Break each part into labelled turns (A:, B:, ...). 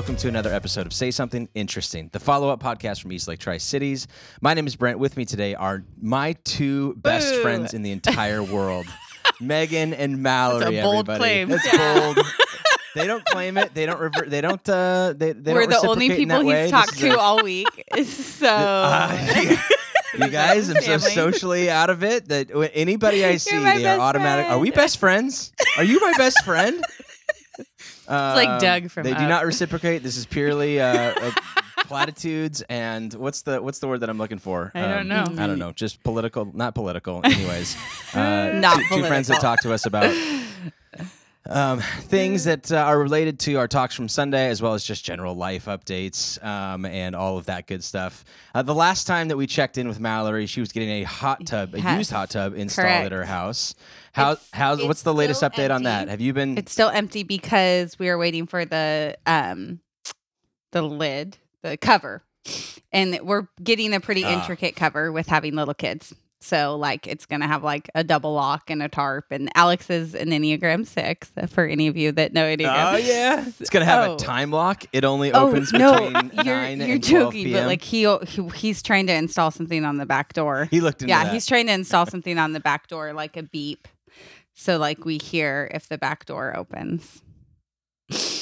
A: welcome to another episode of Say Something Interesting, the follow up podcast from East Lake Tri Cities. My name is Brent. With me today are my two best
B: Boo.
A: friends in the entire world, Megan and Mallory.
B: That's a bold
A: everybody.
B: claim.
A: That's bold. They don't claim it. They don't. Rever- they don't. Uh, they, they
B: We're
A: don't
B: the only people he's talked to
A: a-
B: all week. So
A: Uh, you guys, I'm so socially out of it that anybody I see, they are automatic. Are we best friends? Are you my best friend? Um,
B: like Doug from
A: They do not reciprocate. This is purely uh, uh, platitudes and what's the what's the word that I'm looking for? Um,
B: I don't know.
A: I don't know. Just political, not political. Anyways, uh,
B: Not
A: two, two friends that
B: political.
A: talk to us about um, things that uh, are related to our talks from Sunday, as well as just general life updates um, and all of that good stuff. Uh, the last time that we checked in with Mallory, she was getting a hot tub, a
B: Yes.
A: used hot tub installed
B: Correct.
A: at her house. How
B: It's-
A: how
B: it's
A: what's the latest update on that? Have you been?
B: it's still empty because we are waiting for the um the lid, the cover. And we're getting a pretty
A: Ah.
B: intricate cover with having little kids. So like it's gonna have like a double lock and a tarp. And Alex is an Enneagram six for any of you that know Enneagram.
A: Oh yeah, it's gonna have
B: Oh.
A: a time lock. It only
B: Oh
A: opens
B: no,
A: between
B: you're,
A: nine
B: you're
A: and twelve
B: joking,
A: p.m.
B: but like he, he he's trying to install something on the back door.
A: he looked into
B: yeah,
A: that.
B: he's trying to install something on the back door, like a beep, so like we hear if the back door opens.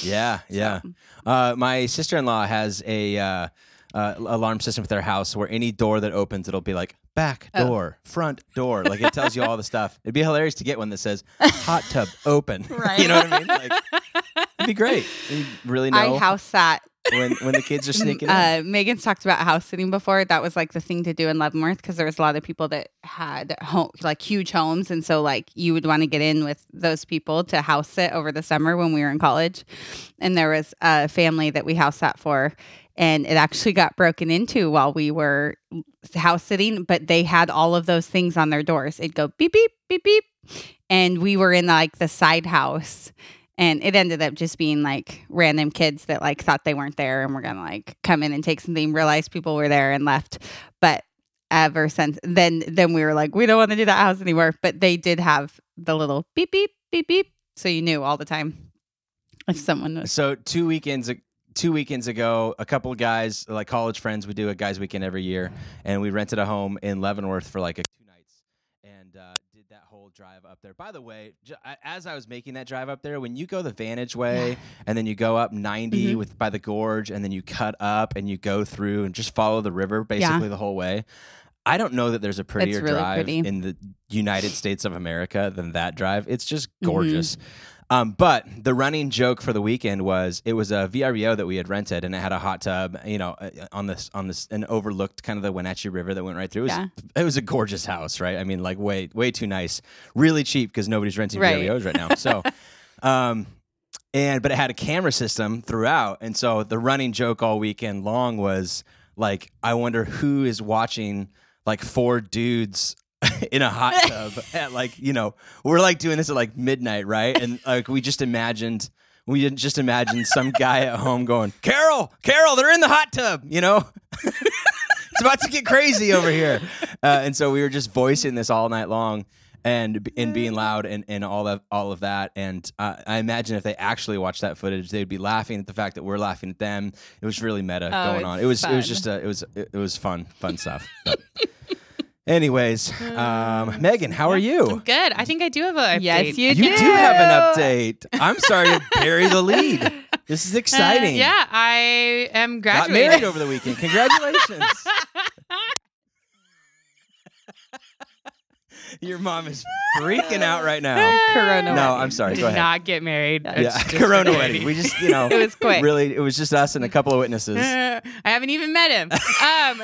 A: Yeah, yeah.
B: So,
A: Uh, my sister in law has a uh, uh, alarm system with their house where any door that opens, it'll be like back
B: Oh.
A: door, front door. Like it tells you all the stuff. It'd be hilarious to get one that says hot tub open.
B: Right.
A: you know what I mean? Like, it'd be great. You really know
B: I house sat.
A: when when the kids are sneaking in.
B: Uh, Megan's talked about house sitting before. That was like the thing to do in Leavenworth because there was a lot of people that had home, like huge homes, and so like you would want to get in with those people to house sit over the summer when we were in college. And there was a family that we house sat for, and it actually got broken into while we were house sitting. But they had all of those things on their doors. It'd go beep beep beep beep, and we were in like the side house and it ended up just being like random kids that like thought they weren't there and were gonna like come in and take something realized people were there and left but ever since then then we were like we don't want to do that house anymore but they did have the little beep beep beep beep so you knew all the time if someone was
A: So two weekends two weekends ago, a couple of guys, like college friends, we do a guys weekend every year, and we rented a home in Leavenworth for like a two nights, and uh, did that whole drive up there. By the way, j- as I was making that drive up there, when you go the Vantage Way, and then you go up 90
B: Mhm.
A: with by the gorge, and then you cut up and you go through and just follow the river basically the whole way. I don't know that there's a prettier
B: really
A: drive
B: pretty.
A: in the United States of America than that drive. It's just
B: Mhm.
A: gorgeous. Um, but the running joke for the weekend was it was a VRBO that we had rented, and it had a hot tub, you know, uh, on this on this and overlooked kind of the Wenatchee River that went right through. It was,
B: Yeah.
A: it was a gorgeous house, right? I mean, like way way too nice, really cheap because nobody's renting
B: Right.
A: VRBOs right now. So, um, and but it had a camera system throughout, and so the running joke all weekend long was like, I wonder who is watching like four dudes in a hot tub at like you know we're like doing this at like midnight right? And like we just imagined we didn't just imagined some guy at home going carol carol they're in the hot tub you know? It's about to get crazy over here. Uh, and so we were just voicing this all night long and and being loud and, and all of all of that. And uh, I imagine if they actually watched that footage they'd be laughing at the fact that we're laughing at them. It was really meta
B: Oh,
A: going on. It was it was just a, it was it was fun fun stuff anyways um, Megan how are you
C: I'm good. I think I do have a update.
B: yes you, do.
A: you do have an update. I'm sorry to bury the lead. This is
C: Uh,
A: exciting.
C: yeah, I am
A: Got married over the weekend. Congratulations. Your mom is freaking out right now.
B: corona
A: No,
B: wedding.
A: I'm sorry.
C: Did
A: Go ahead.
C: not get married. It's
A: yeah,
C: just
A: Corona wedding. We just, you know,
B: it was quick
A: really, it was just us and a couple of witnesses.
C: I haven't even met him. Um,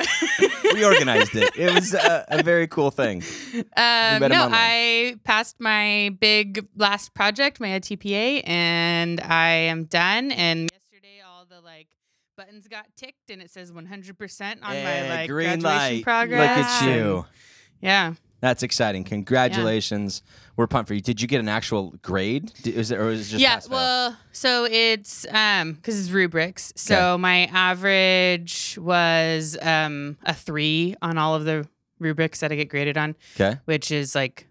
A: we organized it. It was a, a very cool thing.
C: um, no. I passed my big last project, my TPA, and I am done. And yesterday, all the like buttons got ticked, and it says 100% on
A: Eh,
C: my like
A: green
C: graduation
A: light.
C: progress.
A: Look at
C: and-
A: you.
C: Yeah.
A: That's exciting. Congratulations. We're pumped for you. Did you get an actual grade? Did, was it, or was it just
C: yeah,
A: pass
C: well, so it's um because it's rubrics. So
A: Okay.
C: my average was um a three on all of the rubrics that I get graded on,
A: okay.
C: which is like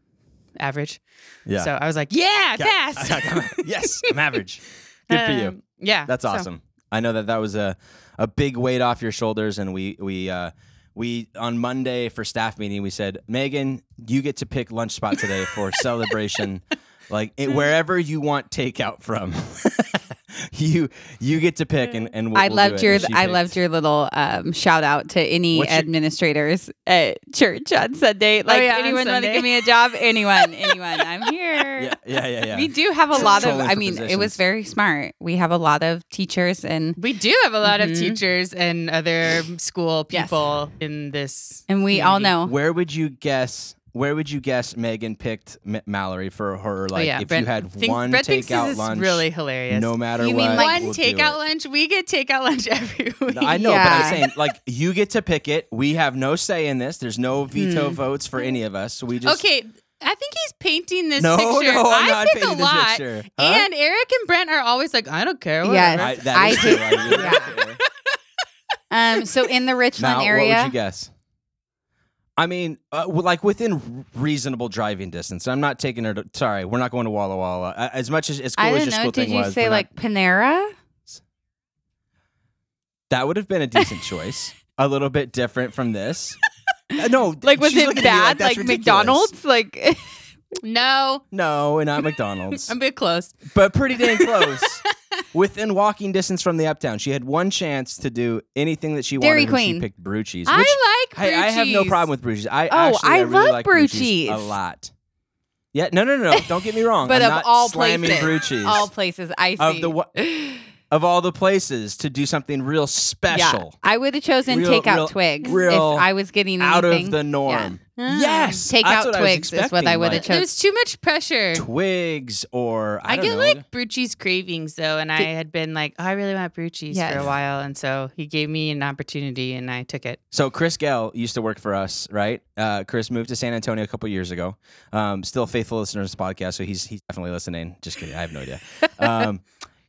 C: average.
A: Yeah.
C: So I was like, yeah, I
A: Yeah.
C: passed.
A: yes, I'm average. Good for you.
C: Um, Yeah,
A: That's
C: so-
A: awesome. I know that that was a a big weight off your shoulders, and we we. Uh, we on Monday for staff meeting we said Megan you get to pick lunch spot today for celebration. Like it, mm. wherever you want takeout from you you get to pick and, and we'll,
B: I
A: we'll do
B: loved
A: it.
B: your I
A: picked.
B: loved your little um, shout out to any
A: What's your-
B: administrators at church on Sunday. Like
C: yeah, on
B: anyone want to give me a job? Anyone, anyone. I'm here.
A: yeah yeah yeah yeah
B: We do have a lot of. I mean, it was very smart. We have a lot of teachers and
C: We do have a lot
B: Mhm.
C: of teachers and other school
B: Yes.
C: people in this.
B: and we all know.
A: Where would you guess? Where would you guess Megan picked M- Mallory for her? Like,
C: oh, yeah.
A: if
C: Brent
A: you had
C: think-
A: one
C: Brent thinks
A: takeout
C: this is
A: lunch,
C: really hilarious.
A: no matter
B: You
A: what,
B: mean like-
C: one
A: we'll do
C: takeout lunch. We get takeout lunch every week.
A: I know, but I'm saying like you get to pick it. We have no say in this. There's no veto
B: Hmm.
A: votes for any of us. So we just
C: okay, I think he's painting this
A: No,
C: picture.
A: no, I'm
C: I
A: not
C: pick
A: painting
C: a
A: this
C: lot,
A: picture. Huh?
C: and Eric and Brent are always like, I don't care.
B: Yes.
C: whatever."
A: I, that
B: I
A: is true. I really
B: yeah.
A: don't care.
B: Um, so in the Richland
A: Mal, what
B: area,
A: would you guess? I mean, uh, like within reasonable driving distance. I'm not taking her to. Sorry, we're not going to Walla Walla. Uh, As much as as cool
B: I
A: as
B: don't
A: your
B: know.
A: school
B: Did
A: thing
B: you
A: was,
B: say
A: we're not-
B: like Panera?
A: that would have been a decent choice. A little bit different from this. Uh, no,
B: Like was
A: she's
B: it
A: looking at me
B: bad?
A: that's
B: Like,
A: ridiculous.
B: McDonald's? Like
C: No,
A: No, and not McDonald's,
C: I'm a bit close.
A: but pretty dang close. Within walking distance from the Uptown, she had one chance to do anything that she
B: Dairy
A: wanted. and
B: Queen.
A: She picked Bruchi's.
C: I
A: which-
C: like.
A: Hey, I have no problem with Bruchi's. I
B: Oh,
A: actually,
B: I
A: I, really
B: love
A: like Bruchi's a lot. Yeah, no, no, no, no. Don't get me wrong.
B: but
A: I'm
B: of
A: not
B: all
A: slamming
B: places,
A: Bruchi's.
B: all places, I see.
A: of the wa- of all the places to do something real special,
B: Yeah, I would have chosen
A: Real-
B: takeout
A: real-
B: twigs
A: real
B: if I was getting
A: out of the norm.
C: Yeah.
A: Yes,
B: Takeout
A: that's what I was
B: Twigs is what I would've
A: like
B: chose.
C: It was too much pressure.
A: Twigs or I,
C: I,
A: don't
C: get
A: know.
C: like Bruchi's cravings though, and I had been like, oh, I really want Bruchi's for a while, and so he gave me an opportunity, and I took it.
A: So Chris Gell used to work for us, right? Uh, Chris moved to San Antonio a couple years ago. Um, still a faithful listener to this podcast, so he's he's definitely listening. Just kidding, I have no idea. Um,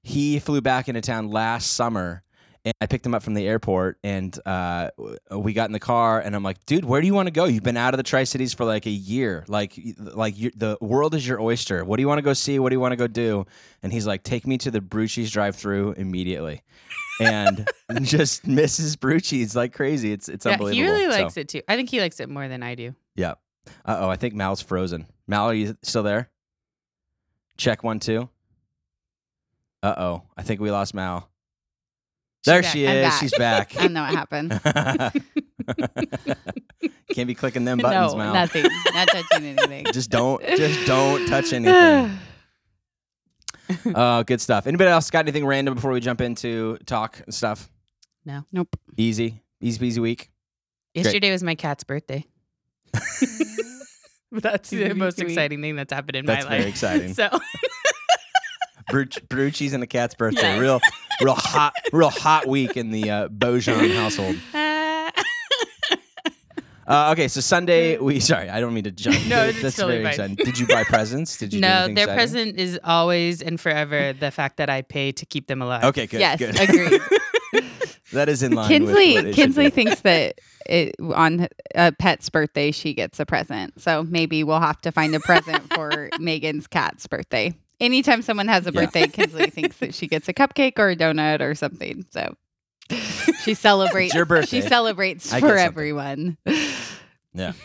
A: he flew back into town last summer, and I picked him up from the airport, and uh, we got in the car, and I'm like, "Dude, where do you want to go? You've been out of the Tri Cities for like a year. Like, like the world is your oyster. What do you want to go see? What do you want to go do?" And he's like, "Take me to the Bruchi's drive-through immediately." and just misses Bruchi's like crazy. It's it's
C: Yeah,
A: unbelievable.
C: he really
A: So,
C: likes it too. I think he likes it more than I do.
A: Yeah. Uh oh, I think Mal's frozen. Mal, are you still there? Check one two. Uh oh, I think we lost Mal. There
C: back.
A: she
B: I'm
A: is.
B: back.
A: She's back.
B: I know what happened.
A: Can't be clicking them buttons,
B: no,
A: Mal.
B: nothing. Not touching anything.
A: Just don't, just don't touch anything. Uh, good stuff. Anybody else got anything random before we jump into talk and stuff? No.
B: Nope.
A: Easy, easy peasy week.
C: Yesterday was my cat's birthday. that's the most exciting thing that's happened in
A: That's
C: my life.
A: That's very exciting.
C: So
A: Brew, brew cheese and a cat's birthday.
C: Yes.
A: Real, real hot, real hot week in the uh, Beaujean household.
C: uh,
A: okay, so Sunday we. Sorry, I don't mean to jump.
C: No, it's
A: that's
C: totally
A: very
C: fine.
A: exciting. Did you buy presents? Did you?
C: no,
A: anything
C: their
A: exciting?
C: present is always and forever the fact that I pay to keep them alive.
A: Okay, good.
B: yes,
A: good.
B: agreed.
A: that is in line.
B: Kinsley
A: with what
B: Kinsley thinks that it, on a pet's birthday she gets a present. So maybe we'll have to find a present for Megan's cat's birthday. Anytime someone has a
A: Yeah.
B: birthday, Kinsley thinks that she gets a cupcake or a donut or something. So she celebrates.
A: your birthday.
B: She celebrates
A: I
B: for everyone.
A: Yeah.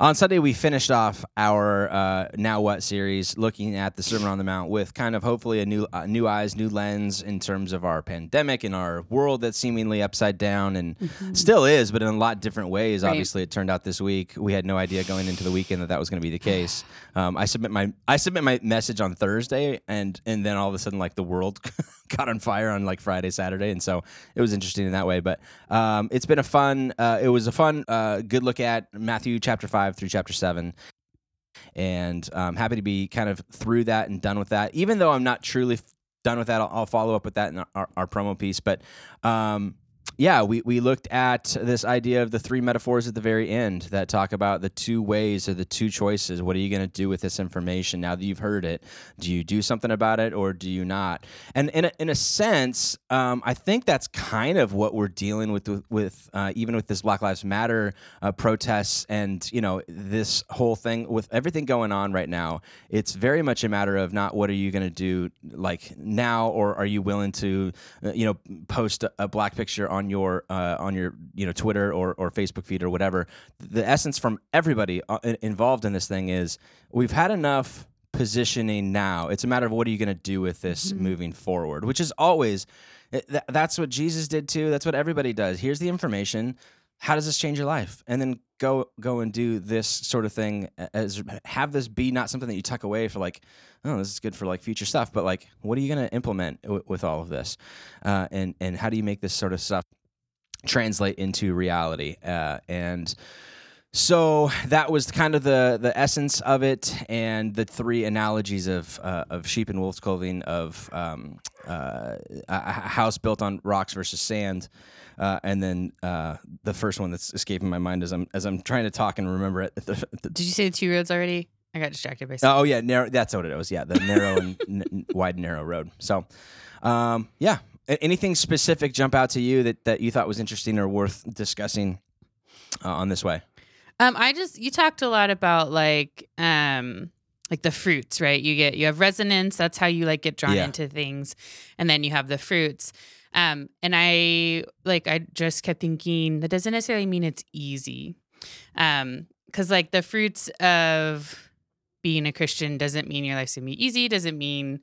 A: On Sunday, we finished off our uh, Now What series, looking at the Sermon on the Mount with kind of hopefully a new uh, new eyes, new lens in terms of our pandemic and our world that's seemingly upside down and still is, but in a lot different ways.
B: Mm-hmm. Right.
A: Obviously, it turned out this week. We had no idea going into the weekend that that was going to be the case. Um, I submit my I submit my message on Thursday, and and then all of a sudden, like the world got on fire on like Friday, Saturday, and so it was interesting in that way. But um, it's been a fun. Uh, it was a fun, uh, good look at Matthew chapter five through chapter seven. And I'm happy to be kind of through that and done with that. Even though I'm not truly done with that, I'll, I'll follow up with that in our, our promo piece. But um, yeah, we, we looked at this idea of the three metaphors at the very end that talk about the two ways or the two choices. What are you going to do with this information now that you've heard it? Do you do something about it or do you not? And in a, in a sense, um, I think that's kind of what we're dealing with with, uh, even with this Black Lives Matter uh, protests and you know this whole thing with everything going on right now. It's very much a matter of not what are you going to do like now or are you willing to uh, you know post a, a black picture on your uh, on your you know Twitter or, or Facebook feed or whatever. The essence from everybody uh, involved in this thing is we've had enough positioning now. It's a matter of what are you going to do with this mm-hmm. moving forward, which is always that's what Jesus did too. That's what everybody does. Here's the information. How does this change your life? And then go go and do this sort of thing as have this be not something that you tuck away for like oh this is good for like future stuff but like what are you going to implement w- with all of this uh, and and how do you make this sort of stuff translate into reality. Uh, and so that was kind of the the essence of it, and the three analogies of uh, of sheep and wolf's clothing, of um, uh, a house built on rocks versus sand, uh, and then uh, the first one that's escaping my mind as I'm as I'm trying to talk and remember it. The,
C: the, Did you say the two roads already? I got distracted by.
A: Something. Oh yeah, narrow. That's what it was. Yeah, the narrow and n- wide narrow road. So, um, yeah, anything specific jump out to you that, that you thought was interesting or worth discussing uh, on this way?
C: Um, I just you talked a lot about like um like the fruits, right? You get you have resonance. That's how you like get drawn yeah. into things, and then you have the fruits. Um, and I like I just kept thinking that doesn't necessarily mean it's easy, um, because like the fruits of being a Christian doesn't mean your life's gonna be easy. Doesn't mean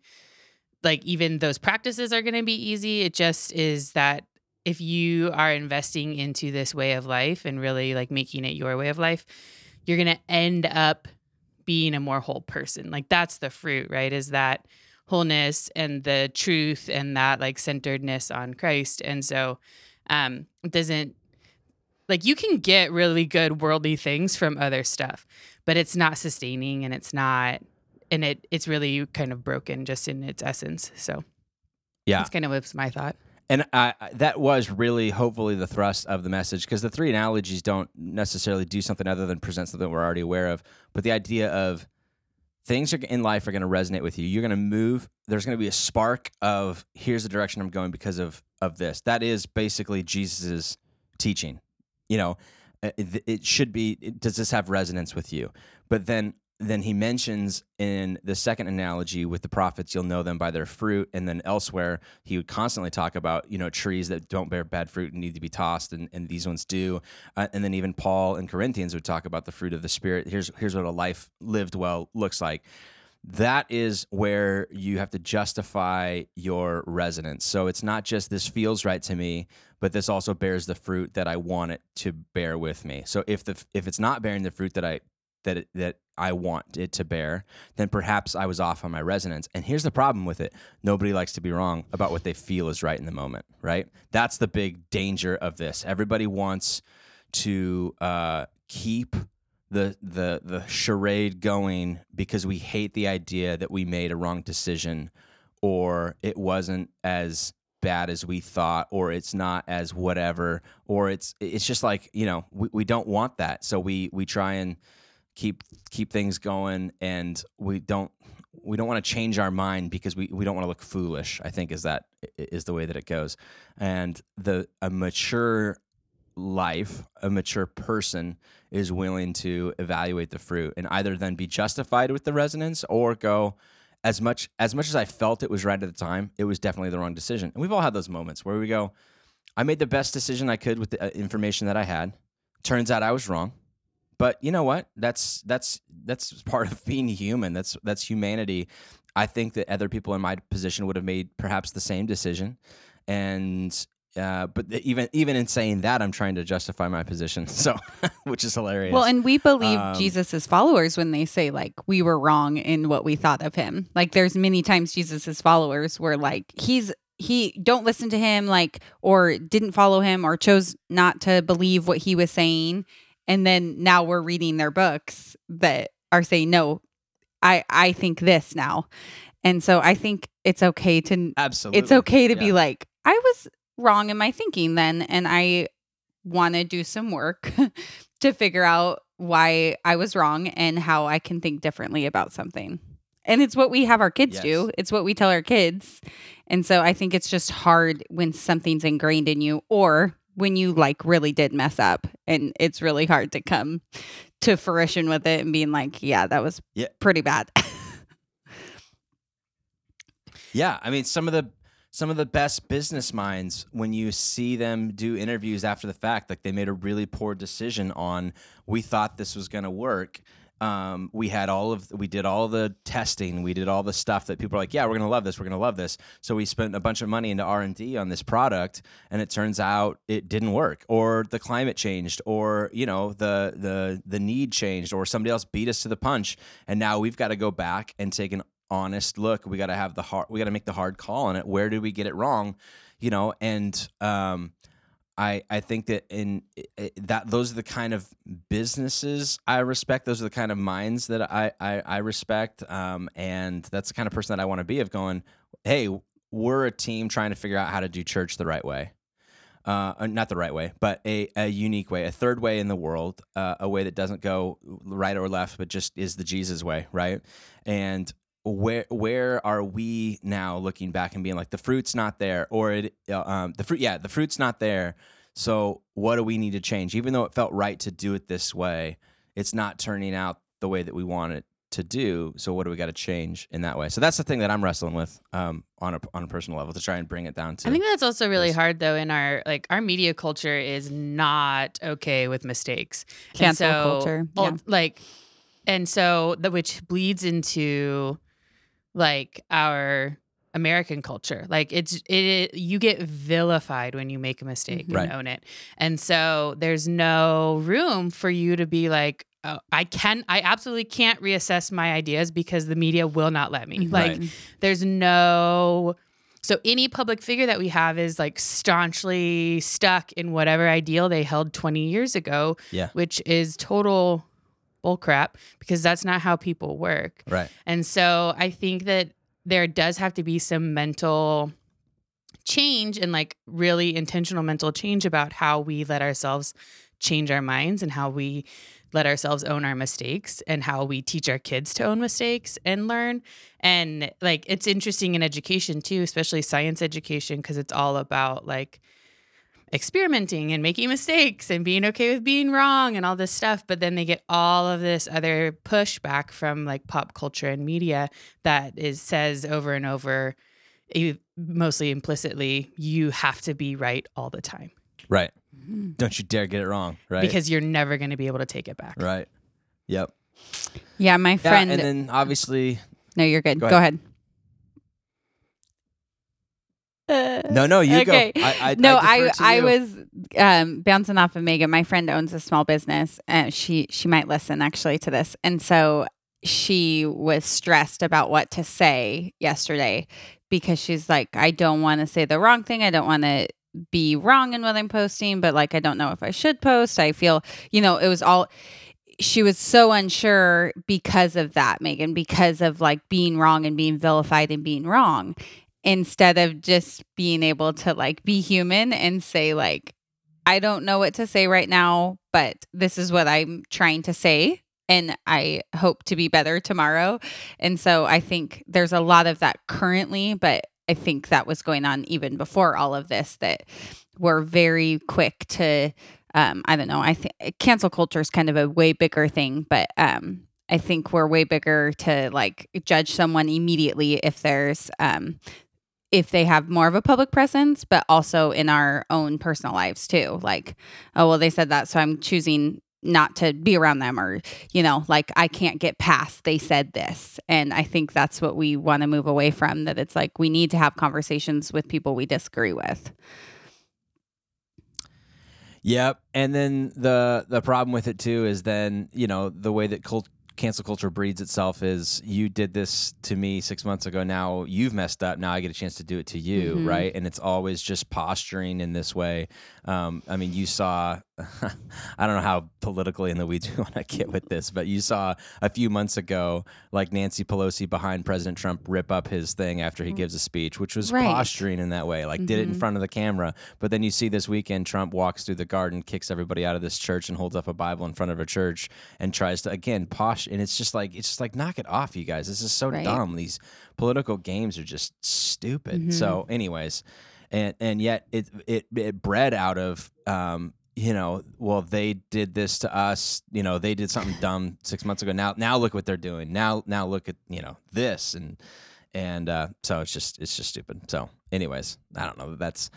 C: like even those practices are to be easy. It just is that if you are investing into this way of life and really like making it your way of life, you're going to end up being a more whole person. Like that's the fruit, right? Is that wholeness and the truth and that like centeredness on Christ. And so um it doesn't like you can get really good worldly things from other stuff, but it's not sustaining and it's not and it it's really kind of broken just in its essence. So
A: yeah,
C: that's kind of was my thought.
A: And I, that was really hopefully the thrust of the message because the three analogies don't necessarily do something other than present something we're already aware of. But the idea of things are, in life are going to resonate with you. You're going to move. There's going to be a spark of here's the direction I'm going because of of this. That is basically Jesus's teaching. You know, uh, it, it should be. Does this have resonance with you? But then then he mentions in the second analogy with the prophets, you'll know them by their fruit. And then elsewhere, he would constantly talk about, you know, trees that don't bear bad fruit and need to be tossed, and, and these ones do. Uh, and then even Paul and Corinthians would talk about the fruit of the Spirit. Here's, here's what a life lived well looks like. That is where you have to justify your resonance. So it's not just this feels right to me, but this also bears the fruit that I want it to bear with me. So if the if it's not bearing the fruit that I that that I want it to bear, then perhaps I was off on my resonance. And here's the problem with it: nobody likes to be wrong about what they feel is right in the moment. Right? That's the big danger of this. Everybody wants to uh, keep the the the charade going because we hate the idea that we made a wrong decision or it wasn't as bad as we thought or it's not as whatever or it's it's just like you know we, we don't want that so we we try and keep keep things going and we don't we don't want to change our mind because we, we don't want to look foolish i think is that is the way that it goes. And the a mature life a mature person is willing to evaluate the fruit and either then be justified with the resonance or go as much as much as i felt it was right at the time it was definitely the wrong decision. And we've all had those moments where we go i made the best decision i could with the uh, information that i had. Turns out i was wrong but you know what? That's that's that's part of being human. That's that's humanity. I think that other people in my position would have made perhaps the same decision, and uh, but even even in saying that, I'm trying to justify my position. So, which is hilarious.
B: Well, and we believe um, Jesus's followers when they say like we were wrong in what we thought of him. Like there's many times Jesus's followers were like he's he don't listen to him like or didn't follow him or chose not to believe what he was saying and then now we're reading their books that are saying no i i think this now and so i think it's okay to
A: absolutely
B: it's okay to yeah. be like i was wrong in my thinking then and I want to do some work to figure out why I was wrong and how I can think differently about something. And it's what we have our kids
A: Yes.
B: do. It's what we tell our kids. And so I think it's just hard when something's ingrained in you or when you like really did mess up and it's really hard to come to fruition with it and being like, yeah, that was
A: Yeah.
B: pretty bad.
A: Yeah, I mean some of the some of the best business minds when you see them do interviews after the fact, like they made a really poor decision on we thought this was going to work. Um, we had all of we did all the testing, we did all the stuff that people are like, yeah, we're to love this, we're to love this. So we spent a bunch of money into R and D on this product, and it turns out it didn't work, or the climate changed, or you know the the the need changed, or somebody else beat us to the punch, and now we've got to go back and take an honest look. We got to have the hard. We got to make the hard call on it. Where did we get it wrong? You know, and um, I I think that in that those are the kind of businesses I respect. Those are the kind of minds that I I, I respect. Um, and that's the kind of person that I want to be. Of going, hey, we're a team trying to figure out how to do church the right way. Uh, not the right way, but a, a unique way, a third way in the world, uh, a way that doesn't go right or left, but just is the Jesus way, right? And where where are we now looking back and being like the fruit's not there or it uh, um the fruit yeah the fruit's not there so what do we need to change even though it felt right to do it this way it's not turning out the way that we want it to do so what do we got to change in that way so that's the thing that i'm wrestling with um on a on a personal level to try and bring it down to
C: I think that's also really
A: this.
C: hard though in our like our media culture is not okay with mistakes.
B: Cancel
C: so-
B: culture, yeah.
C: Like and so the which bleeds into like our American culture. Like it's it you get vilified when you make a mistake
B: Mhm.
C: and
A: Right.
C: own it. And so there's no room for you to be like oh, I can I absolutely can't reassess my ideas because the media will not let me.
B: Mhm.
C: Like
A: Right.
C: there's no so any public figure that we have is like staunchly stuck in whatever ideal they held 20 years ago,
A: Yeah.
C: which is total bullcrap because that's not how people work.
A: right
C: And so I think that there does have to be some mental change and like really intentional mental change about how we let ourselves change our minds and how we let ourselves own our mistakes and how we teach our kids to own mistakes and learn. And like it's interesting in education too, especially science education, because it's all about like experimenting and making mistakes and being okay with being wrong and all this stuff. But then they get all of this other pushback from like pop culture and media that is says over and over, mostly implicitly, you have to be right all the time
A: right
B: Mhm.
A: don't you dare get it wrong right
C: because you're never going to be able to take it back.
A: right yep
B: Yeah, my
A: yeah,
B: friend.
A: and then obviously
B: no, you're good.
A: Go
B: Go ahead.
A: no no you
B: Okay.
A: go I, I,
B: no,
A: I,
B: I I, was um, bouncing off of Megan. My friend owns a small business, and she she might listen actually to this, and so she was stressed about what to say yesterday because she's like, I don't want to say the wrong thing. I don't want to be wrong in what I'm posting, but like I don't know if I should post. I feel, you know, it was all she was so unsure because of that, Megan, because of like being wrong and being vilified and being wrong instead of just being able to like be human and say like I don't know what to say right now, but this is what I'm trying to say and I hope to be better tomorrow. And so I think there's a lot of that currently, but I think that was going on even before all of this that we're very quick to um I don't know, I think cancel culture is kind of a way bigger thing, but um I think we're way bigger to like judge someone immediately if there's um if they have more of a public presence, but also in our own personal lives too. Like, oh, well, they said that, so I'm choosing not to be around them, or, you know, like I can't get past they said this. And I think that's what we want to move away from that it's like we need to have conversations with people we disagree with.
A: Yep. And then the the problem with it too is then, you know, the way that cult, cancel culture breeds itself is you did this to me 6 months ago now you've messed up now I get a chance to do it to you,
B: Mhm.
A: right? And it's always just posturing in this way. Um I mean, you saw I don't know how politically in the weeds we want to get with this, but you saw a few months ago, like Nancy Pelosi behind President Trump rip up his thing after he mm. gives a speech, which was
B: Right.
A: posturing in that way, like did it in mm-hmm. front of the camera. But then you see this weekend, Trump walks through the garden, kicks everybody out of this church, and holds up a Bible in front of a church and tries to again posh. And it's just like it's just like knock it off, you guys. This is so
B: Right.
A: dumb. These political games are just stupid. So, mm-hmm. anyways, and and yet it it it bred out of um you know well they did this to us you know they did something dumb six months ago. Now now look what they're doing. Now now look at you know this and and uh so it's just it's just stupid. So anyways i don't know that's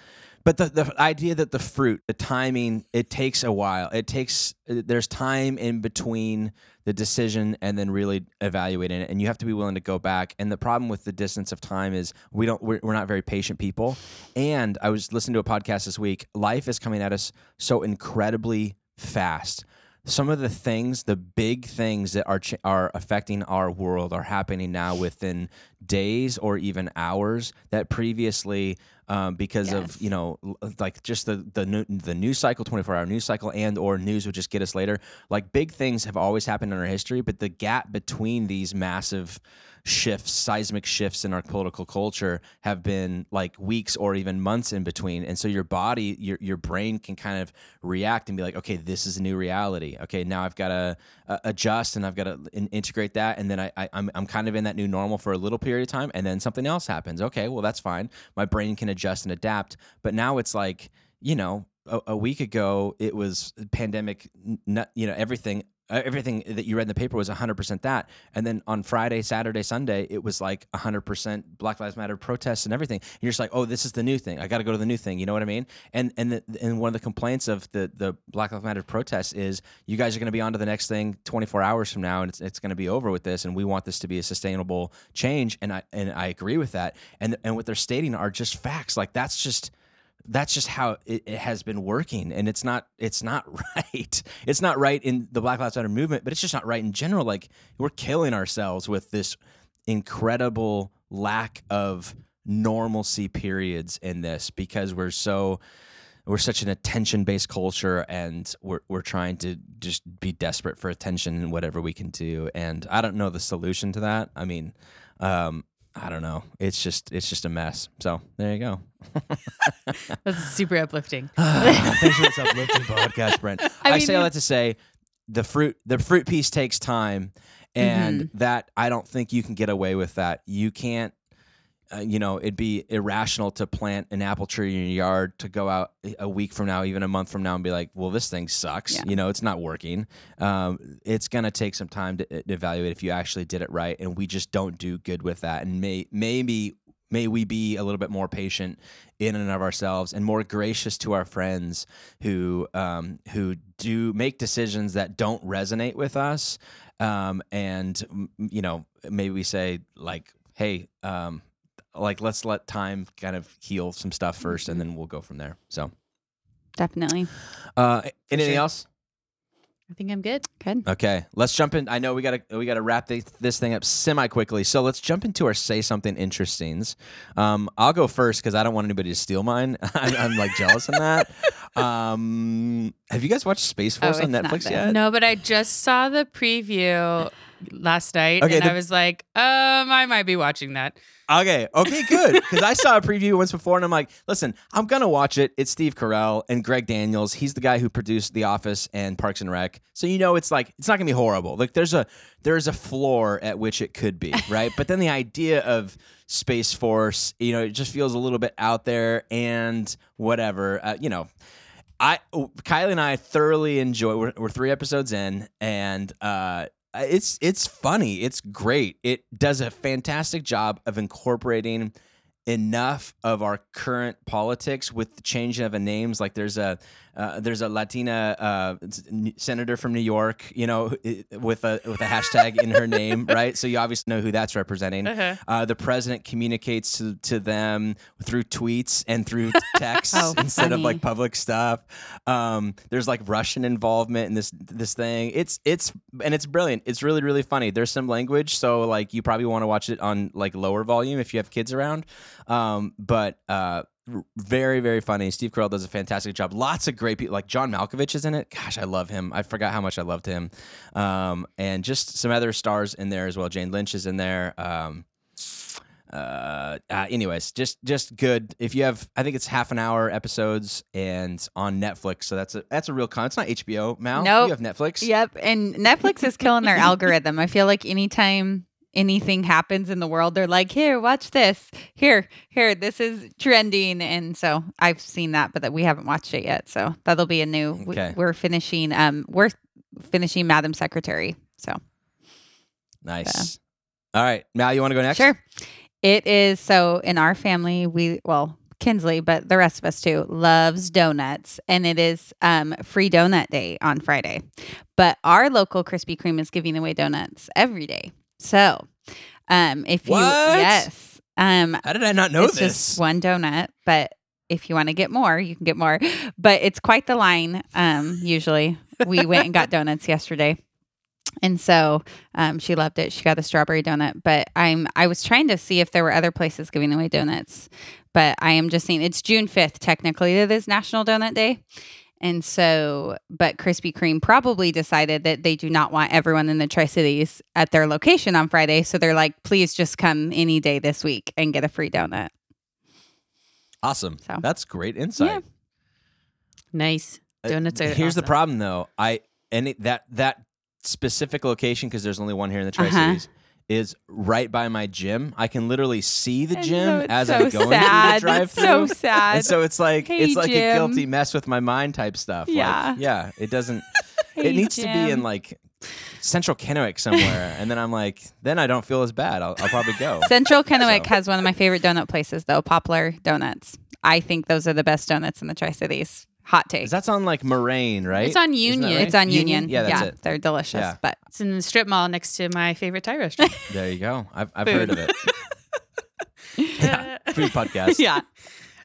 A: but the, the idea that the fruit the timing it takes a while. It takes there's time in between the decision and then really evaluating it and you have to be willing to go back. And the problem with the distance of time is we don't we're, we're not very patient people. And i was listening to a podcast this week. Life is coming at us so incredibly fast some of the things the big things that are ch- are affecting our world are happening now within days or even hours that previously um, because
B: Yes.
A: of you know like just the the new, the news cycle 24 hour news cycle and or news would just get us later like big things have always happened in our history but the gap between these massive shifts seismic shifts in our political culture have been like weeks or even months in between. And so your body your your brain can kind of react and be like okay this is a new reality. Okay now I've got to uh, adjust and I've got to in- integrate that. And then I, I I'm I'm kind of in that new normal for a little period of time and then something else happens. Okay well that's fine. My brain can adjust and adapt. But now it's like you know a, a week ago it was pandemic you know everything Uh, everything that you read in the paper was 100% that. And then on friday saturday sunday it was like 100% black lives matter protests and everything. And you're just like oh this is the new thing. I got to go to the new thing. You know what i mean? And and the, and one of the complaints of the the black lives matter protests is you guys are to be on to the next thing 24 hours from now and it's, it's to be over with this and we want this to be a sustainable change. And i and i agree with that. And and what they're stating are just facts. Like that's just that's just how it, it has been working. And it's not it's not right. It's not right in the black lives matter movement but it's just not right in general. Like we're killing ourselves with this incredible lack of normalcy periods in this because we're so we're such an attention based culture and we're, we're trying to just be desperate for attention and whatever we can do. And i don't know the solution to that. I mean um i don't know it's just it's just a mess so there you go
C: That's super uplifting.
A: Thanks for this uplifting podcast, Brent. I,
B: I mean,
A: say all that to say the fruit the fruit piece takes time, and
B: Mm-hmm.
A: that I don't think you can get away with that. You can't. Uh, you know, it'd be irrational to plant an apple tree in your yard to go out a week from now, even a month from now, and be like, "Well, this thing sucks."
B: Yeah.
A: You know, it's not working. Um, it's gonna take some time to, to evaluate if you actually did it right, and we just don't do good with that. And may maybe may we be a little bit more patient in and of ourselves and more gracious to our friends who um, who do make decisions that don't resonate with us um, and you know maybe we say like hey um, like let's let time kind of heal some stuff 1st and then we'll go from there so
B: Definitely.
A: uh, anything
C: sure.
A: else
C: I think I'm good.
B: Good.
A: Okay, let's jump in. I know we gotta we gotta wrap thi- this thing up semi quickly, so let's jump into our say something interestings. Um, I'll go first because I don't want anybody to steal mine. I'm, I'm like jealous in that. Um, have you guys watched Space Force
B: Oh,
A: on Netflix yet?
C: No, but I just saw the preview last night
A: Okay,
C: and
A: the-
C: I was like, um, I might be watching that.
A: Okay, okay, good. Because I saw a preview once before, and I'm like, listen, I'm gonna watch it. It's Steve Carell and Greg Daniels. He's the guy who produced The Office and Parks and Rec. So you know, it's like it's not gonna be horrible. Like there's a there's a floor at which it could be, right? but then the idea of Space Force, you know, it just feels a little bit out there and whatever. Uh, you know, I Kylie and I thoroughly enjoy. We're, we're three episodes in, and uh, it's it's funny. It's great. It does a fantastic job of incorporating enough of our current politics with the changing of the names. Like there's a uh, there's a Latina uh, senator from New York, you know, with a with a hashtag in her name, right? So you obviously know who that's representing.
C: Uh-huh.
A: Uh, the president communicates to, to them through tweets and through texts
B: Oh,
A: instead of like public stuff. Um, there's like Russian involvement in this this thing. It's it's and it's brilliant. It's really really funny. There's some language, so like you probably want to watch it on like lower volume if you have kids around. Um, but uh, very very funny. Steve Carell does a fantastic job. Lots of great people. Like John Malkovich is in it. Gosh, I love him. I forgot how much I loved him. Um, and just some other stars in there as well. Jane Lynch is in there. Um, uh, uh, anyways, just just good. If you have, I think it's half an hour episodes and on Netflix. So that's a that's a real con. It's not HBO. Mal,
B: Nope.
A: you have Netflix.
B: Yep. And Netflix is killing their algorithm. I feel like anytime anything happens in the world, they're like, here, watch this. Here, here, this is trending. And so I've seen that, but that we haven't watched it yet. So that'll be a new we-
A: Okay.
B: we're finishing um we're finishing Madam Secretary. So
A: Nice. All right, Mal, you want to go next?
B: Sure. It is so in our family, we well, Kinsley, but the rest of us too, loves donuts. And it is um free donut day on Friday. But our local Krispy Kreme is giving away donuts every day. So um if you yes. Um
A: How did I not know
B: it's
A: this?
B: just one donut, but if you want to get more, you can get more. But it's quite the line. Um, usually, we went and got donuts yesterday, and so um, she loved it. She got a strawberry donut. But I'm I was trying to see if there were other places giving away donuts, but I am just seeing it's June fifth. Technically, it is National Donut Day. And so, but Krispy Kreme probably decided that they do not want everyone in the Tri Cities at their location on Friday. So they're like, please just come any day this week and get a free donut.
A: awesome.
B: So.
A: That's great insight.
C: Nice.
A: Uh,
C: Donuts are
A: Here's the problem, though. I and it, that that specific location because there's only one here in the Tri
B: Uh-huh.
A: Is right by my gym. I can literally see the
B: And
A: gym
B: so
A: as
B: so
A: I'm going
B: sad.
A: through the drive-through.
B: so sad.
A: And so it's like
B: Hey,
A: it's like a guilty mess with my mind type stuff.
B: Yeah.
A: Like, yeah. It doesn't.
B: Hey,
A: it needs to be in like Central Kennewick somewhere, and then I'm like, then I don't feel as bad. I'll, I'll probably go.
B: Central Kennewick
A: So.
B: has one of my favorite donut places, though Poplar Donuts. I think those are the best donuts in the Tri Cities. Hot take.
A: That's on like Moraine, right?
C: It's on Union.
A: right?
B: It's on Union.
A: Yeah, that's it.
B: they're delicious.
A: Yeah.
B: But
C: It's in the strip mall next to my favorite Thai restaurant.
A: There you go. I've, I've heard of it. yeah, food podcast.
B: yeah,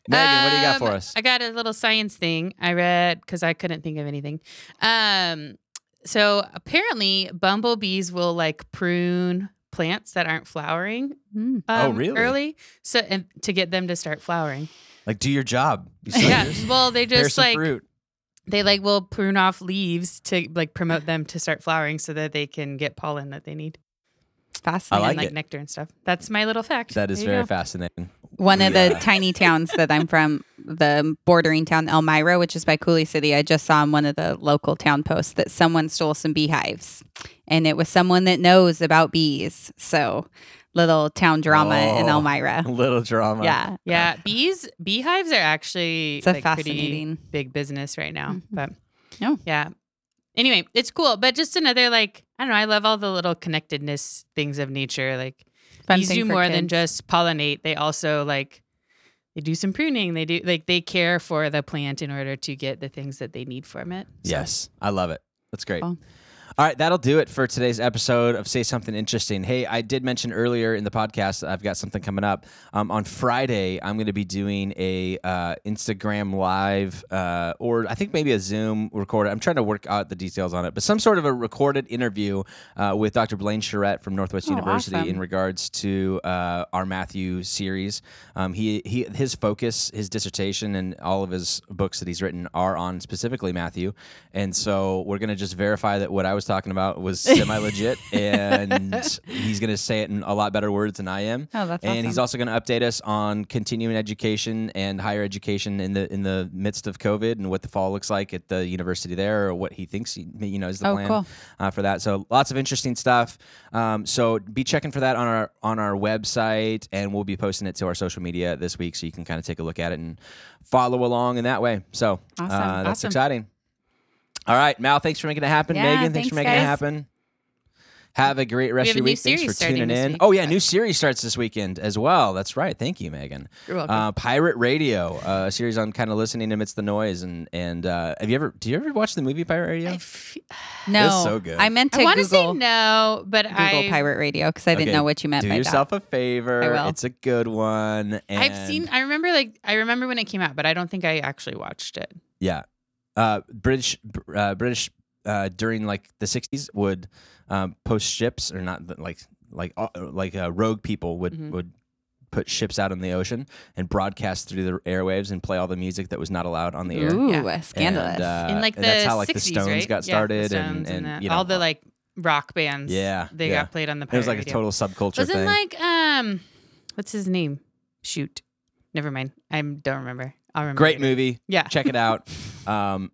A: Megan, what do you got
C: Um,
A: for us?
C: I got a little science thing I read because I couldn't think of anything. Um, so apparently, bumblebees will like prune plants that aren't flowering.
B: Mm.
A: Oh,
C: um,
A: really?
C: Early, so and to get them to start flowering.
A: Like, do your job. You
C: yeah.
A: serious?
C: Well, they
A: Bear
C: just
A: some
C: like
A: fruit.
C: they like will prune off leaves to like promote them to start flowering so that they can get pollen that they need
B: fascinating.
A: like
C: like
A: it.
C: nectar and stuff. That's my little fact.
A: That is
C: There
A: very fascinating.
B: One of
A: Yeah.
B: the uh, tiny towns that I'm from, the bordering town Almira, which is by Coulee City. I just saw on one of the local town posts that someone stole some beehives, and it was someone that knows about bees. So, little town drama in
A: Oh.
B: Almira.
A: Little drama.
B: Yeah,
C: Yeah, bees beehives are actually
B: it's a
C: like, pretty
B: fascinating.
C: big business right now.
B: Mhm.
C: But
B: Oh.
C: yeah. Anyway, it's cool. But just another like I don't know, I love all the little connectedness things of nature. Like
B: Fun
C: bees do
B: for
C: more than just pollinate. They also like they do some pruning. They do like they care for the plant in order to get the things that they need from it. So-
A: Yes, I love it. That's great.
B: Cool.
A: All right, that'll do it for today's episode of Say Something Interesting. Hey, I did mention earlier in the podcast that I've got something coming up. Um, on Friday, I'm going to be doing a uh, Instagram live, uh, or I think maybe a Zoom recorded. I'm trying to work out the details on it, but some sort of a recorded interview uh, with Dr. Blaine Charette from Northwest
B: Oh,
A: University
B: awesome.
A: in regards to uh, our Matthew series. Um, he, he his focus, his dissertation, and all of his books that he's written are on specifically Matthew, and so we're gonna just verify that what I was talking about was semi legit, and he's gonna say it in a lot better words than I am.
B: Oh, that's
A: and he's also going to update us on continuing education and higher education in the in the midst of COVID and what the fall looks like at the university there, or what he thinks he, you know is the
B: Oh,
A: plan
B: cool.
A: uh, for that. So lots of interesting stuff. Um, so be checking for that on our on our website, and we'll be posting it to our social media this week, so you can kind of take a look at it and follow along in that way. So
B: Awesome.
A: uh, that's
C: Awesome.
A: exciting. All right, Mal, thanks for making it happen.
B: Yeah,
A: Megan, thanks,
B: thanks,
A: for making it happen. Have a great rest
C: have
A: of your week. Thanks for tuning in.
C: week.
A: Oh yeah, new series starts this weekend as well. That's right. Thank you, Megan.
C: You're welcome.
A: Uh, Pirate Radio, uh, a series on kind of listening amidst the noise. And and uh, have you ever? Do you ever watch the movie Pirate Radio?
C: I f-
B: No,
A: so good.
B: I meant to
C: I want to say
B: Google
C: no, but
B: Google
C: I
B: pirate radio because I didn't
A: Okay,
B: know what you meant
A: Do
B: by
A: yourself
B: that.
A: a favor.
B: I will.
A: It's a good one. And
C: I've seen. I remember like I remember when it came out, but I don't think I actually watched it.
A: Yeah, uh, British uh, British uh, during like the '60s would um, post ships or not like like uh, like uh, rogue people would
C: Mhm.
A: would put ships out in the ocean and broadcast through the airwaves and play all the music that was not allowed on the air.
B: Ooh,
C: Yeah.
B: scandalous.
A: And, uh,
C: in like the
A: that's how like
C: 60s,
A: the Stones
C: right?
A: got
C: Yeah, the
A: started and,
C: Stones
A: and,
C: that-
A: you know
C: all the like rock bands.
A: Yeah,
C: they
A: yeah.
C: got played on the.
A: it was like a total subculture
C: Wasn't
A: thing.
C: like um, what's his name? Shoot, never mind. I don't remember. I'll remember.
A: Great movie.
C: Yeah.
A: Check it out. Um,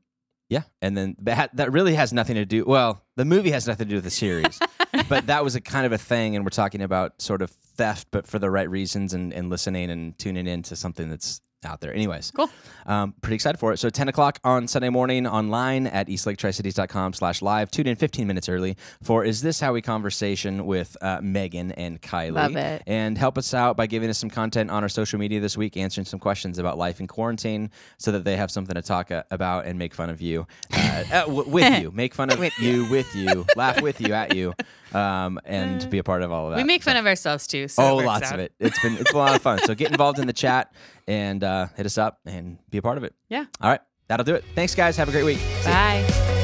A: yeah, and then that, that really has nothing to do. Well, the movie has nothing to do with the series, but that was a kind of a thing, and we're talking about sort of theft, but for the right reasons, and, and listening and tuning in to something that's out there. Anyways,
C: Cool.
A: Um, pretty excited for it. So 10 o'clock on Sunday morning online at eastlaketricities.com slash live. Tune in 15 minutes early for Is This How We Conversation with uh, Megan and Kylie.
B: Love it.
A: And help us out by giving us some content on our social media this week, answering some questions about life in quarantine so that they have something to talk uh, about and make fun of you. Uh, uh, w- with you. Make fun of you with you. Laugh with you at you. Um, and be a part of all of that.
C: We make
A: So-
C: fun of ourselves too. So
A: oh, lots
C: out.
A: of it. It's been it's a lot of fun. So get involved in the chat and uh, hit us up and be a part of it.
C: Yeah.
A: All right, that'll do it. Thanks, guys. Have a great week.
C: Bye.